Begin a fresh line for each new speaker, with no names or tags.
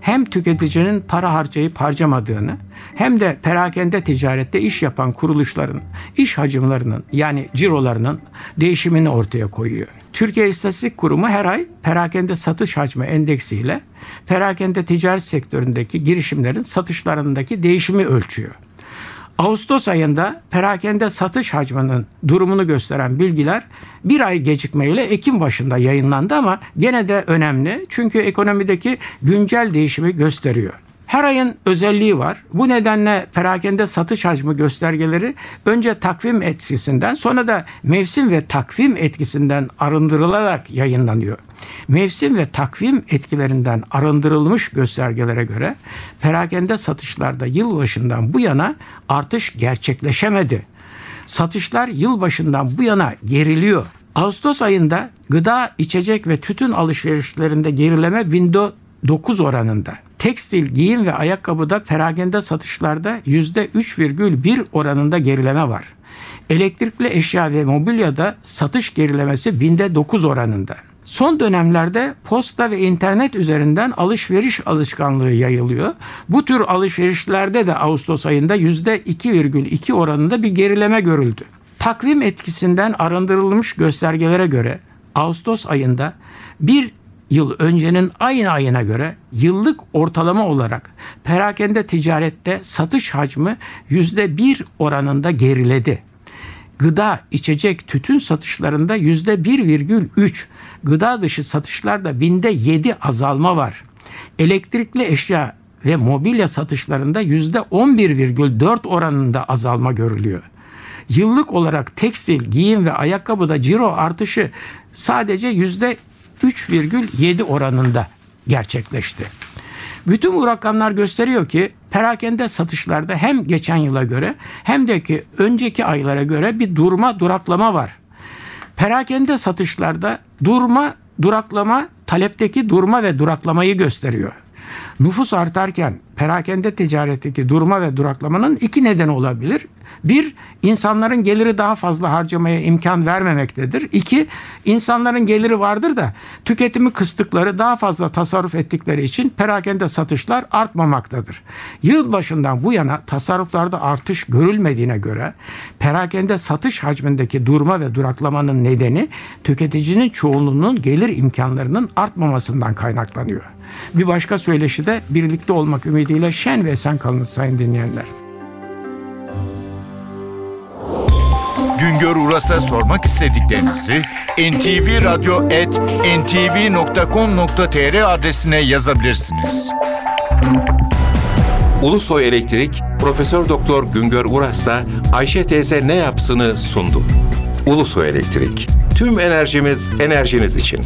hem tüketicinin para harcayıp harcamadığını hem de perakende ticarette iş yapan kuruluşların iş hacimlerinin yani cirolarının değişimini ortaya koyuyor. Türkiye İstatistik Kurumu her ay perakende satış hacmi endeksiyle perakende ticaret sektöründeki girişimlerin satışlarındaki değişimi ölçüyor. Ağustos ayında perakende satış hacminin durumunu gösteren bilgiler bir ay gecikmeyle Ekim başında yayınlandı ama gene de önemli çünkü ekonomideki güncel değişimi gösteriyor. Her ayın özelliği var. Bu nedenle perakende satış hacmi göstergeleri önce takvim etkisinden sonra da mevsim ve takvim etkisinden arındırılarak yayınlanıyor. Mevsim ve takvim etkilerinden arındırılmış göstergelere göre perakende satışlarda yılbaşından bu yana artış gerçekleşemedi. Satışlar yılbaşından bu yana geriliyor. Ağustos ayında gıda, içecek ve tütün alışverişlerinde gerileme binde 9 oranında. Tekstil, giyim ve ayakkabıda perakende satışlarda %3,1 oranında gerileme var. Elektrikli eşya ve mobilyada satış gerilemesi binde 9 oranında. Son dönemlerde posta ve internet üzerinden alışveriş alışkanlığı yayılıyor. Bu tür alışverişlerde de Ağustos ayında %2,2 oranında bir gerileme görüldü. Takvim etkisinden arındırılmış göstergelere göre Ağustos ayında bir yıl öncenin aynı ayına göre yıllık ortalama olarak perakende ticarette satış hacmi %1 oranında geriledi gıda, içecek, tütün satışlarında yüzde 1,3, gıda dışı satışlarda binde 7 azalma var. Elektrikli eşya ve mobilya satışlarında yüzde 11,4 oranında azalma görülüyor. Yıllık olarak tekstil, giyim ve ayakkabıda ciro artışı sadece yüzde 3,7 oranında gerçekleşti. Bütün bu rakamlar gösteriyor ki perakende satışlarda hem geçen yıla göre hem de ki önceki aylara göre bir durma duraklama var. Perakende satışlarda durma duraklama talepteki durma ve duraklamayı gösteriyor. Nüfus artarken perakende ticaretteki durma ve duraklamanın iki nedeni olabilir. Bir, insanların geliri daha fazla harcamaya imkan vermemektedir. İki, insanların geliri vardır da tüketimi kıstıkları daha fazla tasarruf ettikleri için perakende satışlar artmamaktadır. Yıl başından bu yana tasarruflarda artış görülmediğine göre perakende satış hacmindeki durma ve duraklamanın nedeni tüketicinin çoğunluğunun gelir imkanlarının artmamasından kaynaklanıyor. Bir başka söyleşi de birlikte olmak ümidiyle şen ve esen kalınız sayın dinleyenler.
Güngör Uras'a sormak istediklerinizi ntvradio.ntv.com.tr adresine yazabilirsiniz.
Ulusoy Elektrik Profesör Doktor Güngör Uras'la Ayşe teyze ne yapsını sundu. Ulusoy Elektrik. Tüm enerjimiz enerjiniz için.